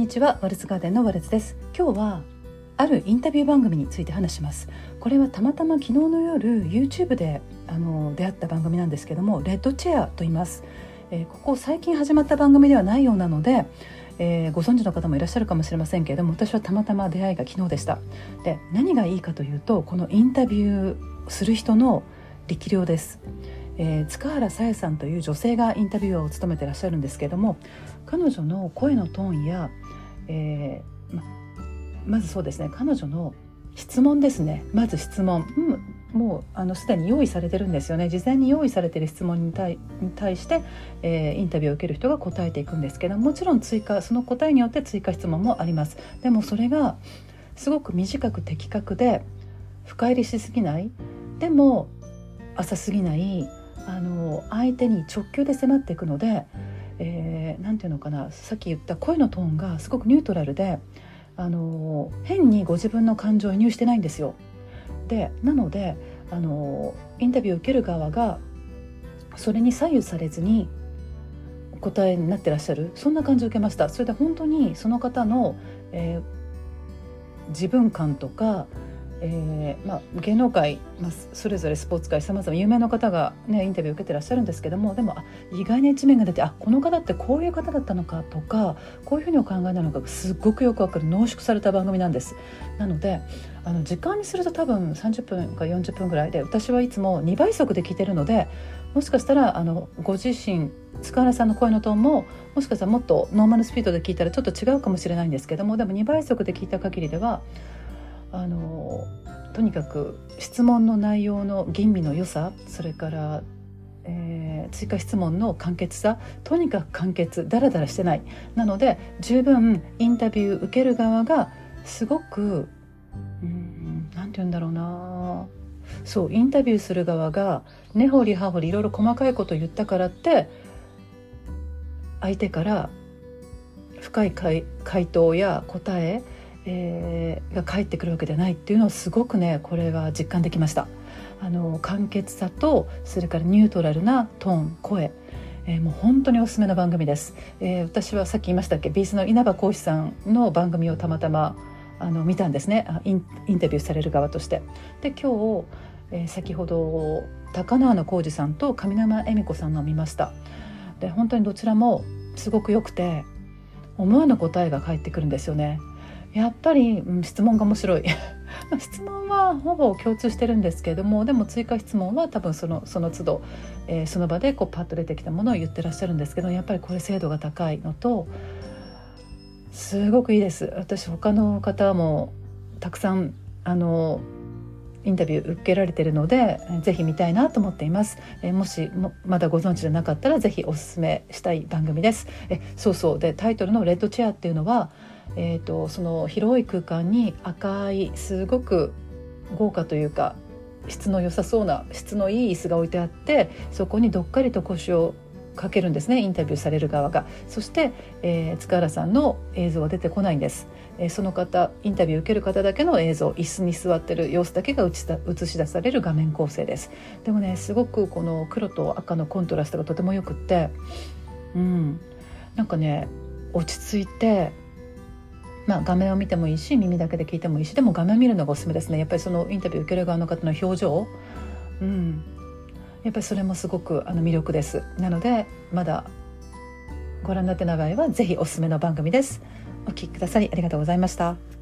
にちはワルツガーデンのワルツです。今日はあるインタビュー番組について話します。これはたまたま昨日の夜 YouTube であの出会った番組なんですけどもレッドチェアと言います、えー、ここ最近始まった番組ではないようなので、えー、ご存知の方もいらっしゃるかもしれませんけれども私はたまたま出会いが昨日でした。で何がいいかというとこのインタビューする人の力量です。えー、塚原さやさんという女性がインタビュアーを務めてらっしゃるんですけども彼女の声のトーンや、えー、ままずそうですね彼女の質問ですね。まず質問、うん、もうあのすでに用意されてるんですよね。事前に用意されてる質問に対に対して、えー、インタビューを受ける人が答えていくんですけどもちろん追加その答えによって追加質問もあります。でもそれがすごく短く的確で深入りしすぎない。でも浅すぎない。あの相手に直球で迫っていくので何、えー、て言うのかなさっき言った声のトーンがすごくニュートラルであの変にご自分の感情を移入してないんですよ。でなのであのインタビューを受ける側がそれに左右されずに答えになってらっしゃるそんな感じを受けましたそれで本当にその方の、えー、自分感とかえーまあ、芸能界、まあ、それぞれスポーツ界さまざま有名な方が、ね、インタビューを受けてらっしゃるんですけどもでもあ意外な一面が出てあこの方ってこういう方だったのかとかこういうふうにお考えなのかすっごくよく分かる濃縮された番組なんです。なのであの時間にすると多分30分か40分ぐらいで私はいつも2倍速で聞いてるのでもしかしたらあのご自身塚原さんの声のトーンももしかしたらもっとノーマルスピードで聞いたらちょっと違うかもしれないんですけどもでも2倍速で聞いた限りではあのとにかく質問の内容の吟味の良さそれから、えー、追加質問の簡潔さとにかく簡潔ダラダラしてない。なので十分インタビュー受ける側がすごくうん何て言うんだろうな。そうインタビューする側が根掘り葉掘りいろいろ細かいこと言ったからって相手から深い回答や答ええー、が返ってくるわけではないっていうのをすごくねこれは実感できました。あの簡潔さとそれからニュートラルなトーン声。えー、もう本当におすすめの番組です、えー、私はさっき言いましたっけ？ビースの稲葉浩志さんの番組をたまたまあの見たんですね。インインタビューされる側として。で今日、えー、先ほど高輪の浩二さんと上沼恵美子さんのを見ました。で本当にどちらもすごく良くて思わぬ答えが返ってくるんですよね。やっぱり、うん、質問が面白い。質問はほぼ共通してるんですけれどもでも追加質問は多分そのその都度、えー、その場でこうパッと出てきたものを言ってらっしゃるんですけどやっぱりこれ精度が高いのとすごくいいです。私他の方もたくさんあのインタビュー受けられているのでぜひ見たいなと思っています、えもしもまだご存知でなかったらぜひおすすめしたい番組です。えそうそう。でタイトルの「レッドチェア」っていうのはえーと、その広い空間に赤いすごく豪華というか質の良さそうな質のいい椅子が置いてあってそこにどっかりと腰をかけるんですねインタビューされる側が。そして、えー、塚原さんの映像は出てこないんです、えー、その方インタビュー受ける方だけの映像椅子に座ってる様子だけが映し出される画面構成です。でもねすごくこの黒と赤のコントラストがとてもよくってうん。なんかね落ち着いてまあ、画面を見てもいいし耳だけで聞いてもいいしでも画面見るのがおすすめですね。やっぱりそのインタビュー受ける側の方の表情、うん、やっぱりそれもすごくあの魅力です。なのでまだご覧になってない場合は是非おすすめの番組です。お聴きくださりありがとうございました。